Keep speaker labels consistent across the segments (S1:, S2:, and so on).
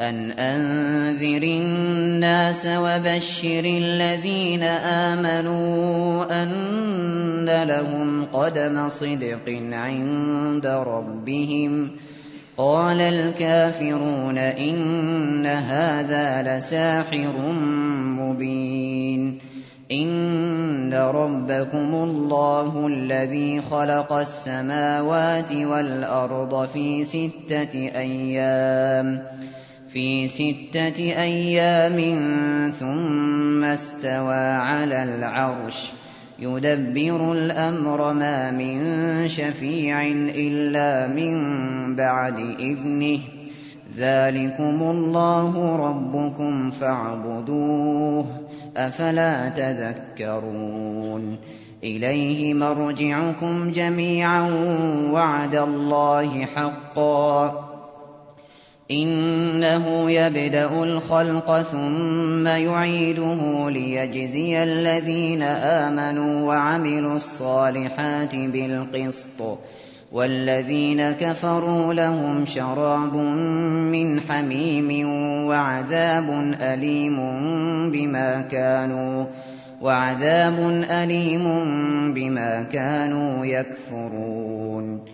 S1: أن أنذر الناس وبشر الذين آمنوا أن لهم قدم صدق عند ربهم قال الكافرون إن هذا لساحر مبين إن ربكم الله الذي خلق السماوات والأرض في ستة أيام في ستة أيام ثم استوى على العرش. يدبر الأمر ما من شفيع إلا من بعد إذنه. ذلكم الله ربكم فاعبدوه أفلا تذكرون. إليه مرجعكم جميعا وعد الله حقا. إنه يبدأ الخلق ثم يعيده ليجزي الذين آمنوا وعملوا الصالحات بالقسط. والذين كفروا لهم شراب من حميم وعذاب أليم بما كانوا وعذاب أليم بما كانوا يكفرون.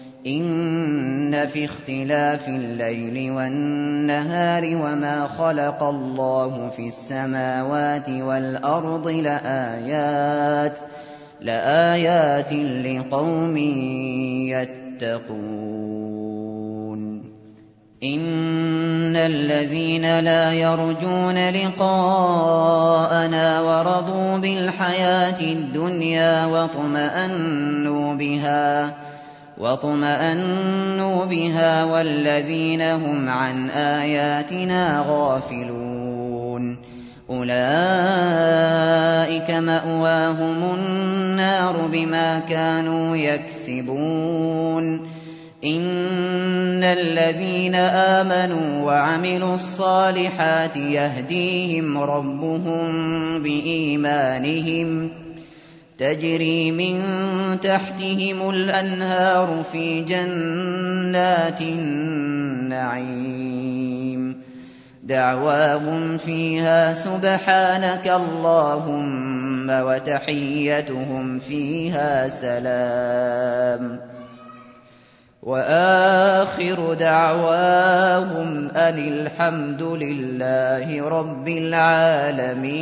S1: إن في اختلاف الليل والنهار وما خلق الله في السماوات والأرض لآيات لآيات لقوم يتقون. إن الذين لا يرجون لقاءنا ورضوا بالحياة الدنيا واطمأنوا بها واطمأنوا بها والذين هم عن آياتنا غافلون أولئك مأواهم النار بما كانوا يكسبون إن الذين آمنوا وعملوا الصالحات يهديهم ربهم بإيمانهم تجري من تحتهم الأنهار في جنات النعيم. دعواهم فيها سبحانك اللهم وتحيتهم فيها سلام. وآخر دعواهم أن الحمد لله رب العالمين.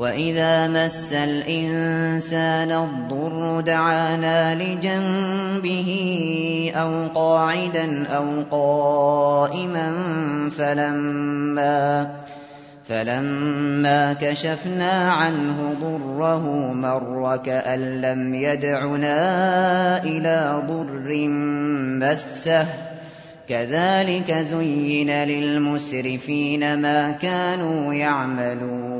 S1: وإذا مس الإنسان الضر دعانا لجنبه أو قاعدا أو قائما فلما فلما كشفنا عنه ضره مر كأن لم يدعنا إلى ضر مسه كذلك زين للمسرفين ما كانوا يعملون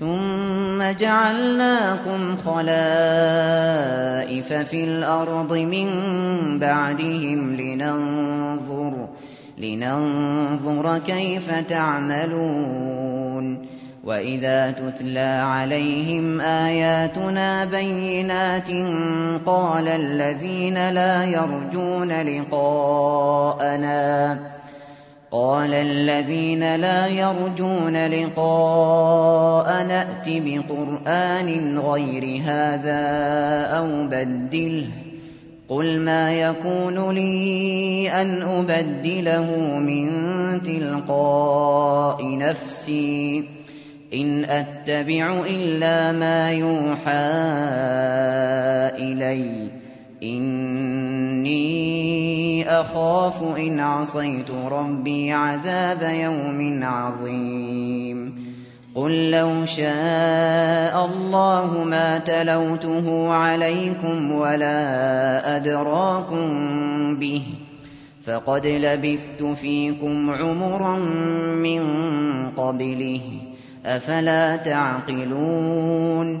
S1: ثم جعلناكم خلائف في الأرض من بعدهم لننظر لننظر كيف تعملون. وإذا تتلى عليهم آياتنا بينات قال الذين لا يرجون لقاءنا قال الذين لا يرجون لقاء نأت بقرآن غير هذا أو بدله قل ما يكون لي أن أبدله من تلقاء نفسي إن أتبع إلا ما يوحى إلي إني أخاف إن عصيت ربي عذاب يوم عظيم قل لو شاء الله ما تلوته عليكم ولا أدراكم به فقد لبثت فيكم عمرا من قبله أفلا تعقلون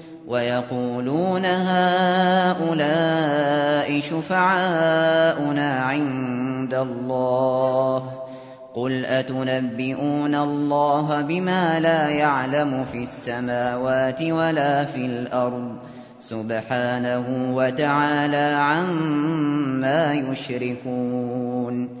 S1: ويقولون هؤلاء شفعاؤنا عند الله قل أتنبئون الله بما لا يعلم في السماوات ولا في الأرض سبحانه وتعالى عما يشركون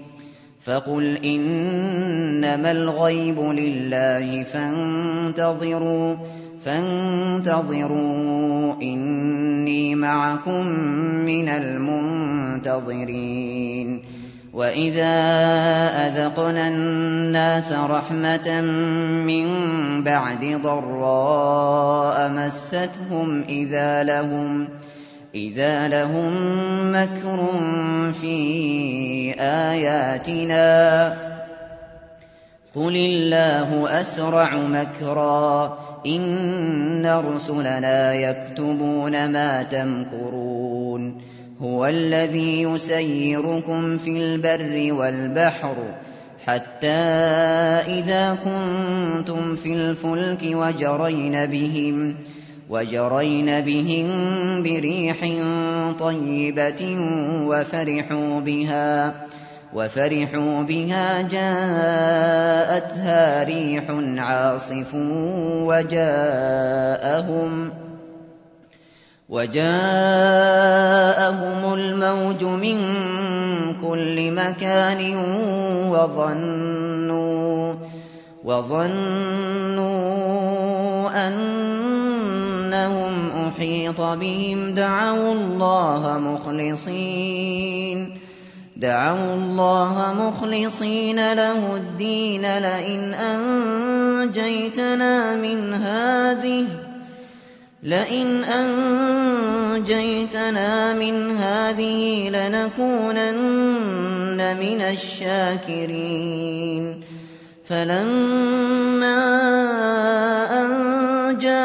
S1: فقل إنما الغيب لله فانتظروا فانتظروا إني معكم من المنتظرين. وإذا أذقنا الناس رحمة من بعد ضراء مستهم إذا لهم إذا لهم مكر في آياتنا قل الله أسرع مكرا إن رسلنا يكتبون ما تمكرون هو الذي يسيركم في البر والبحر حتى إذا كنتم في الفلك وجرين بهم وجرين بهم بريح طيبة وفرحوا بها وفرحوا بها جاءتها ريح عاصف وجاءهم وجاءهم الموج من كل مكان وظنوا وظنوا أنهم أحيط بهم دعوا الله مخلصين. دعوا الله مخلصين له الدين لئن أنجيتنا من هذه لئن أنجيتنا من هذه لنكونن من الشاكرين. فلما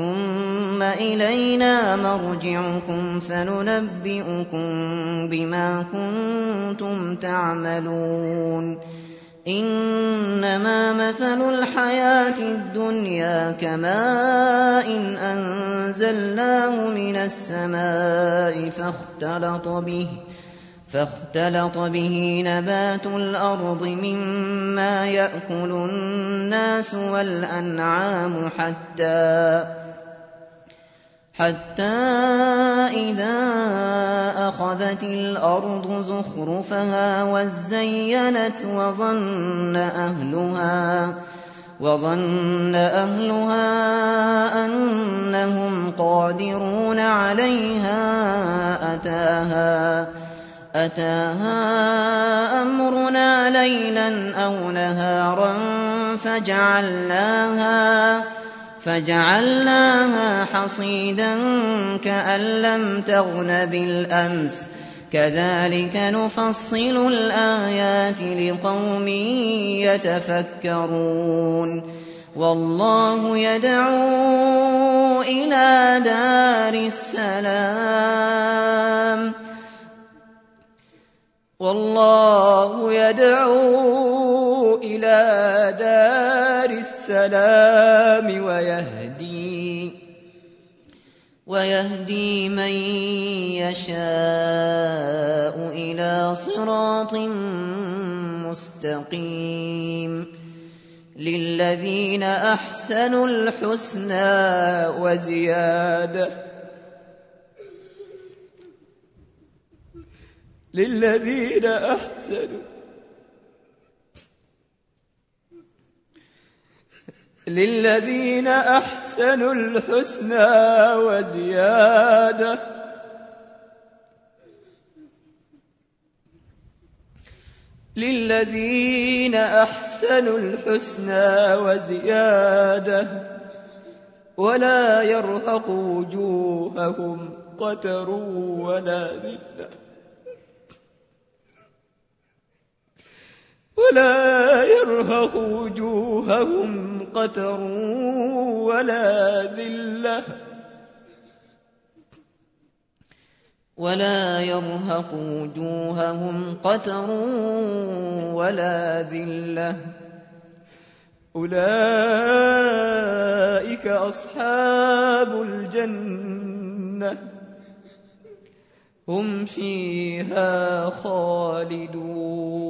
S1: ثم إلينا مرجعكم فننبئكم بما كنتم تعملون. إنما مثل الحياة الدنيا كماء أنزلناه من السماء فاختلط به فاختلط به نبات الأرض مما يأكل الناس والأنعام حتى حتى إذا أخذت الأرض زخرفها وزينت وظن أهلها وظن أهلها أنهم قادرون عليها أتاها أتاها أمرنا ليلا أو نهارا فجعلناها فجعلناها حصيدا كأن لم تغن بالأمس. كذلك نفصل الآيات لقوم يتفكرون. والله يدعو إلى دار السلام. والله يدعو إلى دار السلام ويهدي ويهدي من يشاء إلى صراط مستقيم للذين أحسنوا الحسنى وزيادة للذين أحسنوا للذين أحسنوا الحسنى وزيادة. للذين أحسنوا الحسنى وزيادة. ولا يرهق وجوههم قتر ولا ذلة. ولا يرهق وجوههم قتر ولا ذلة ولا يرهق وجوههم قتر ولا ذلة. أولئك أصحاب الجنة. هم فيها خالدون.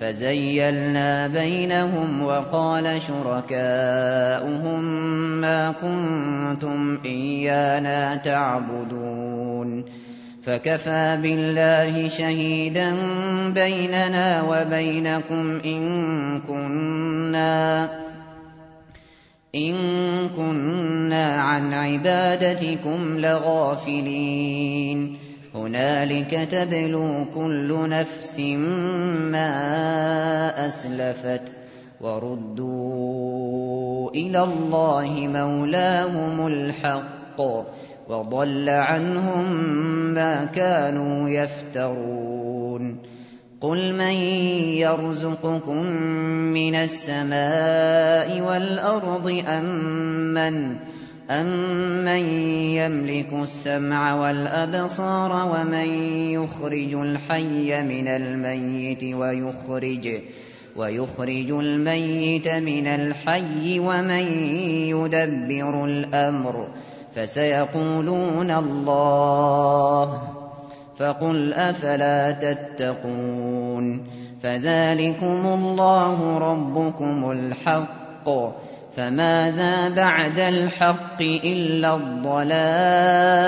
S1: فزيلنا بينهم وقال شركاؤهم ما كنتم إيانا تعبدون فكفى بالله شهيدا بيننا وبينكم إن كنا إن كنا عن عبادتكم لغافلين هنالك تبلو كل نفس ما أسلفت وردوا إلى الله مولاهم الحق وضل عنهم ما كانوا يفترون قل من يرزقكم من السماء والأرض أم من أَمَّن يَمْلِكُ السَّمْعَ وَالْأَبْصَارَ وَمَن يُخْرِجُ الْحَيَّ مِنَ الْمَيِّتِ وَيُخْرِجُ وَيُخْرِجُ الْمَيِّتَ مِنَ الْحَيِّ وَمَن يُدَبِّرُ الْأَمْرَ فَسَيَقُولُونَ اللَّهُ فَقُلْ أَفَلَا تَتَّقُونَ فَذَلِكُمُ اللَّهُ رَبُّكُمُ الْحَقُّ فماذا بعد الحق إلا الضلال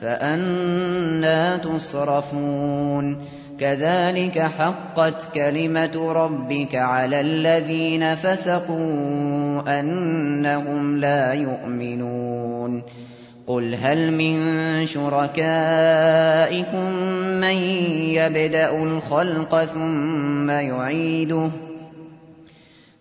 S1: فأنا تصرفون كذلك حقت كلمة ربك على الذين فسقوا أنهم لا يؤمنون قل هل من شركائكم من يبدأ الخلق ثم يعيده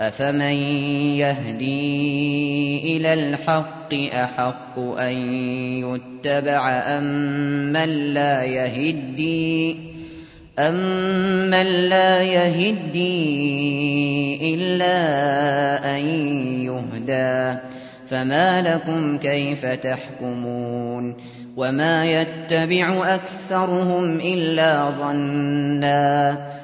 S1: أفمن يهدي إلى الحق أحق أن يتبع أم من لا يهدي أمن لا يهدي إلا أن يهدى فما لكم كيف تحكمون وما يتبع أكثرهم إلا ظنا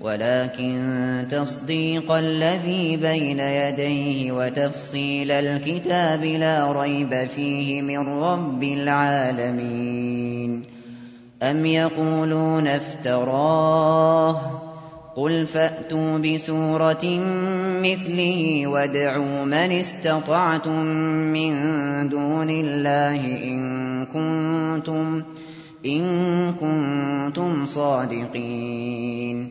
S1: ولكن تصديق الذي بين يديه وتفصيل الكتاب لا ريب فيه من رب العالمين. أم يقولون افتراه؟ قل فأتوا بسورة مثله وادعوا من استطعتم من دون الله إن كنتم إن كنتم صادقين.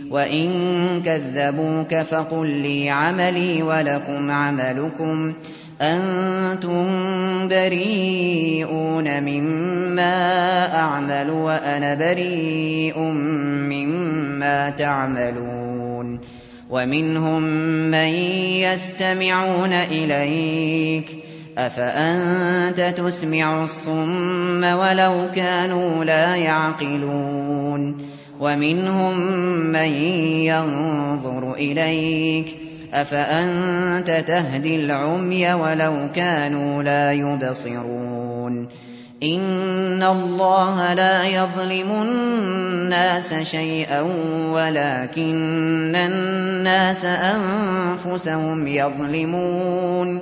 S1: وإن كذبوك فقل لي عملي ولكم عملكم أنتم بريئون مما أعمل وأنا بريء مما تعملون ومنهم من يستمعون إليك أفأنت تسمع الصم ولو كانوا لا يعقلون ومنهم من ينظر إليك أفأنت تهدي العمي ولو كانوا لا يبصرون إن الله لا يظلم الناس شيئا ولكن الناس أنفسهم يظلمون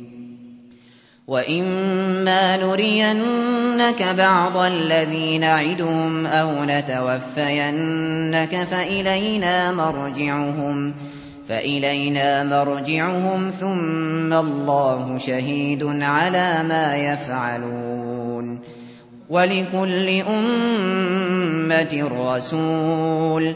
S1: وإما نرينك بعض الذي نعدهم أو نتوفينك فإلينا مرجعهم فإلينا مرجعهم ثم الله شهيد على ما يفعلون ولكل أمة رسول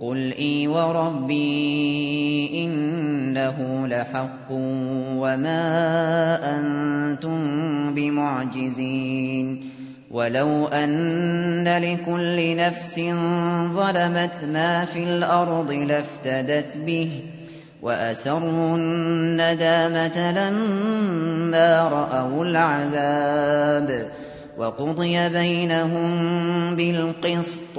S1: قل إي وربي إنه لحق وما أنتم بمعجزين ولو أن لكل نفس ظلمت ما في الأرض لافتدت به وأسروا الندامة لما رأوا العذاب وقضي بينهم بالقسط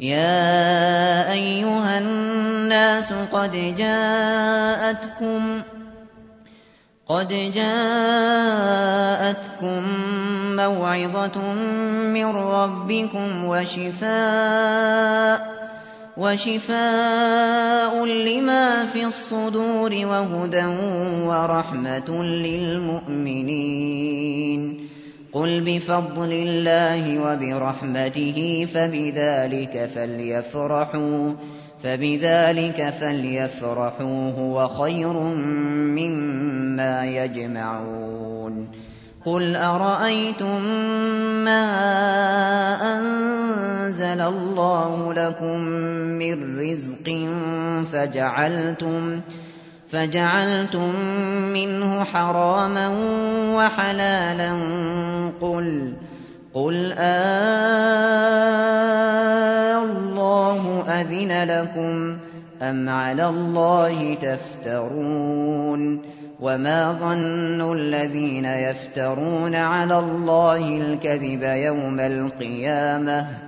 S1: يا أيها الناس قد جاءتكم قد جاءتكم موعظة من ربكم وشفاء وشفاء لما في الصدور وهدى ورحمة للمؤمنين قل بفضل الله وبرحمته فبذلك فليفرحوا فبذلك فليفرحوا هو خير مما يجمعون قل أرأيتم ما أنزل الله لكم من رزق فجعلتم فجعلتم منه حراما وحلالا قل قل آلله أذن لكم أم على الله تفترون وما ظن الذين يفترون على الله الكذب يوم القيامة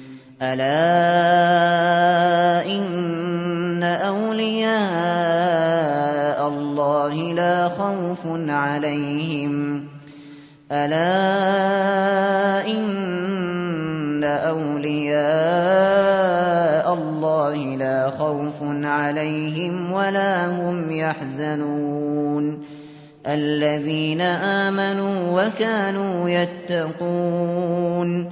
S1: ألا إن أولياء الله لا خوف عليهم. ألا إن أولياء الله لا خوف عليهم ولا هم يحزنون. الذين آمنوا وكانوا يتقون.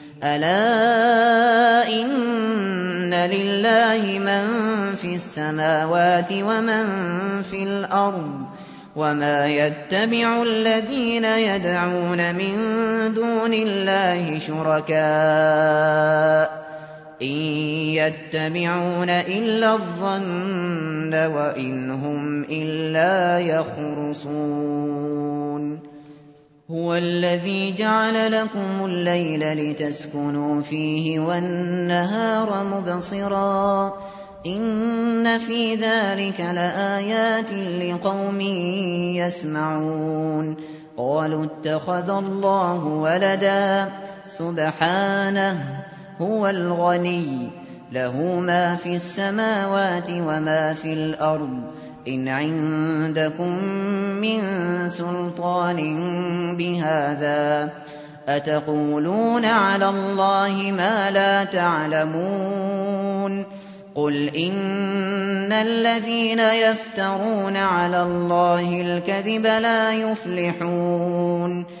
S1: ألا إن لله من في السماوات ومن في الأرض وما يتبع الذين يدعون من دون الله شركاء إن يتبعون إلا الظن وإن هم إلا يخرصون هو الذي جعل لكم الليل لتسكنوا فيه والنهار مبصرا. إِنَّ فِي ذَٰلِكَ لَآيَاتٍ لِّقَوْمٍ يَسْمَعُونَ. قَالُوا اتَّخَذَ اللَّهُ وَلَدًا. سُبْحَانَهُ ۖ هُوَ الْغَنِيُّ ۖ. لَهُ مَا فِي السَّمَاوَاتِ وَمَا فِي الْأَرْضِ ۚ. إِنْ عِندَكُم مِّن سُلْطَانٍ بِهَٰذَا ۚ أَتَقُولُونَ عَلَى اللَّهِ مَا لَا تَعْلَمُونَ. قُلْ إِنَّ الَّذِينَ يَفْتَرُونَ عَلَى اللَّهِ الْكَذِبَ لَا يُفْلِحُونَ.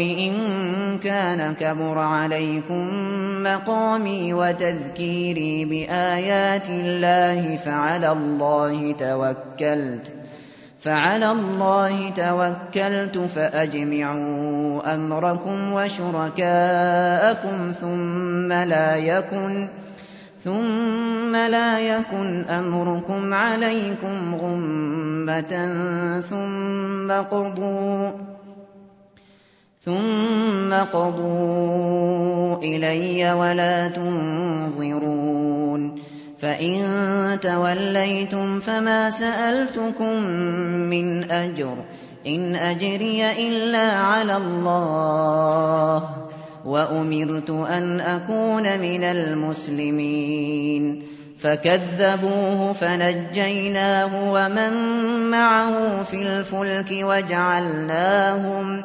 S1: إِن كَانَ كَبُرَ عَلَيْكُم مَّقَامِي وَتَذْكِيرِي بِآيَاتِ اللَّهِ فَعَلَى اللَّهِ تَوَكَّلْتُ فَأَجْمِعُوا أَمْرَكُمْ وَشُرَكَاءَكُمْ ثُمَّ لَا يَكُنْ أَمْرُكُمْ عَلَيْكُمْ غُمَّةً ثُمَّ قُضُوا إِلَيَّ وَلَا تُنظِرُونِ فَإِن تَوَلَّيْتُمْ فَمَا سَأَلْتُكُم مِّنْ أَجْرٍ ۖ إِنْ أَجْرِيَ إِلَّا عَلَى اللَّهِ وَأُمِرْتُ أَنْ أَكُونَ مِنَ الْمُسْلِمِينَ فَكَذَّبُوهُ فَنَجَّيْنَاهُ وَمَن مَّعَهُ فِي الْفُلْكِ وَجَعَلْنَاهُمْ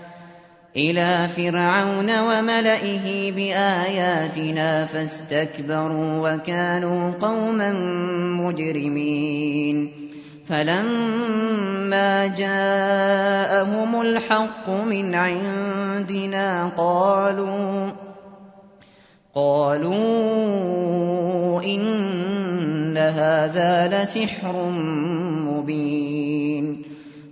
S1: فَاسْتَكْبَرُوا وَكَانُوا قَوْمًا مُّجْرِمِينَ. فَلَمَّا جَاءَهُمُ الْحَقُّ مِنْ عِندِنَا قَالُوا إِنَّ هَٰذَا لَسِحْرٌ مُّبِينٌ.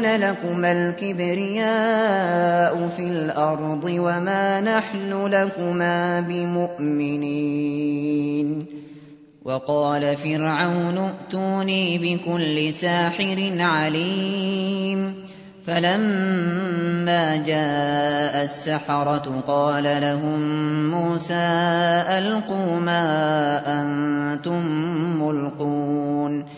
S1: لَكُمَا الْكِبْرِيَاءُ فِي الْأَرْضِ وَمَا نَحْنُ لَكُمَا بِمُؤْمِنِينَ. وَقَالَ فِرْعَوْنُ ائْتُونِي بِكُلِّ سَاحِرٍ عَلِيمٍ. فَلَمَّا جَاءَ السَّحَرَةُ قَالَ لَهُم مُّوسَىٰ أَلْقُوا مَا أَنتُم مُّلْقُونَ.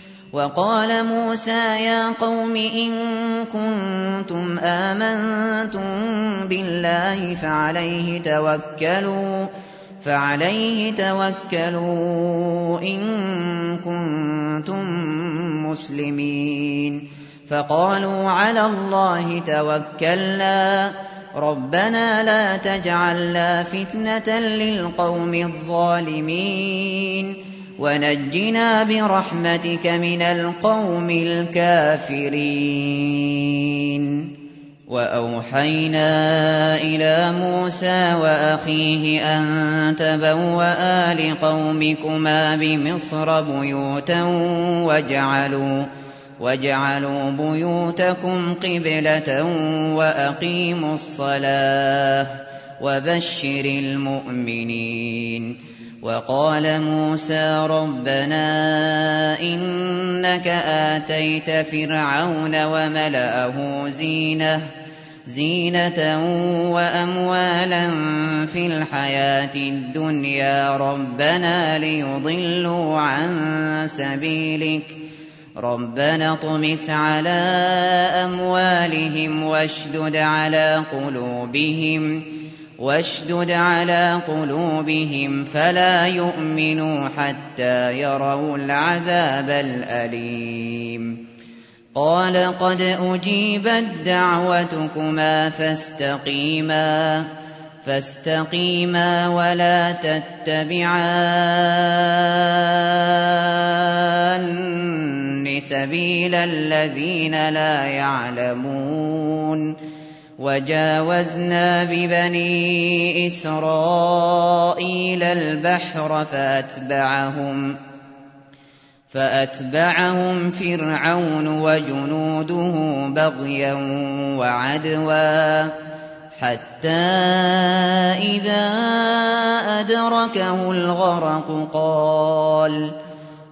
S1: وقال موسى يا قوم إن كنتم آمنتم بالله فعليه توكلوا فعليه توكلوا إن كنتم مسلمين. فقالوا على الله توكلنا ربنا لا تجعلنا فتنة للقوم الظالمين. ونجنا برحمتك من القوم الكافرين. وأوحينا إلى موسى وأخيه أن تبوأ لقومكما بمصر بيوتا وجعلوا واجعلوا بيوتكم قبلة وأقيموا الصلاة وبشر المؤمنين. وقال موسى ربنا إنك آتيت فرعون وملأه زينة زينة وأموالا في الحياة الدنيا. ربنا ليضلوا عن سبيلك. ربنا اطمس على أموالهم واشدد على قلوبهم. واشدد على قلوبهم فلا يؤمنوا حتى يروا العذاب الأليم. قال قد أجيبت دعوتكما فاستقيما فاستقيما ولا تتبعان سبيل الذين لا يعلمون. وجاوزنا ببني إسرائيل البحر فأتبعهم فأتبعهم فرعون وجنوده بغيا وعدوا حتى إذا أدركه الغرق قال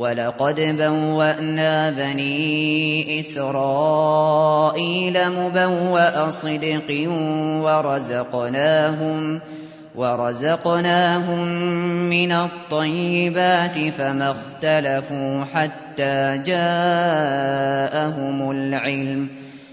S1: ولقد بوأنا بني إسرائيل مبوأ صدق ورزقناهم ورزقناهم من الطيبات فما اختلفوا حتى جاءهم العلم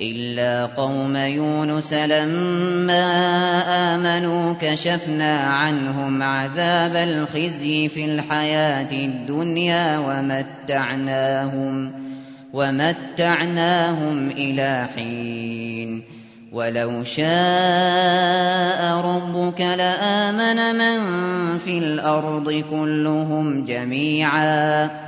S1: إلا قوم يونس لما آمنوا كشفنا عنهم عذاب الخزي في الحياة الدنيا ومتعناهم ومتعناهم إلى حين. ولو شاء ربك لآمن من في الأرض كلهم جميعا.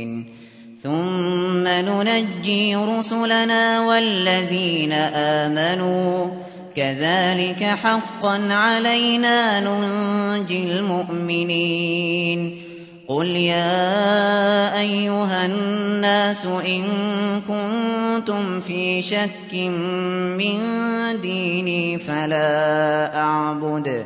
S1: ثم ننجي رسلنا والذين آمنوا. كذلك حقا علينا ننجي المؤمنين. قل يا أيها الناس إن كنتم في شك من ديني فلا أعبد.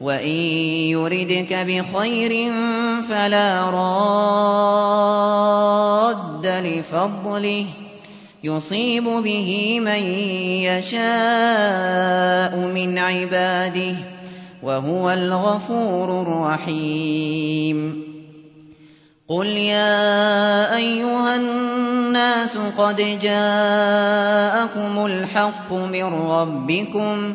S1: وإن يردك بخير فلا راد لفضله يصيب به من يشاء من عباده وهو الغفور الرحيم قل يا أيها الناس قد جاءكم الحق من ربكم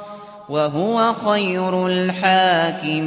S1: وهو خير الحاكمين.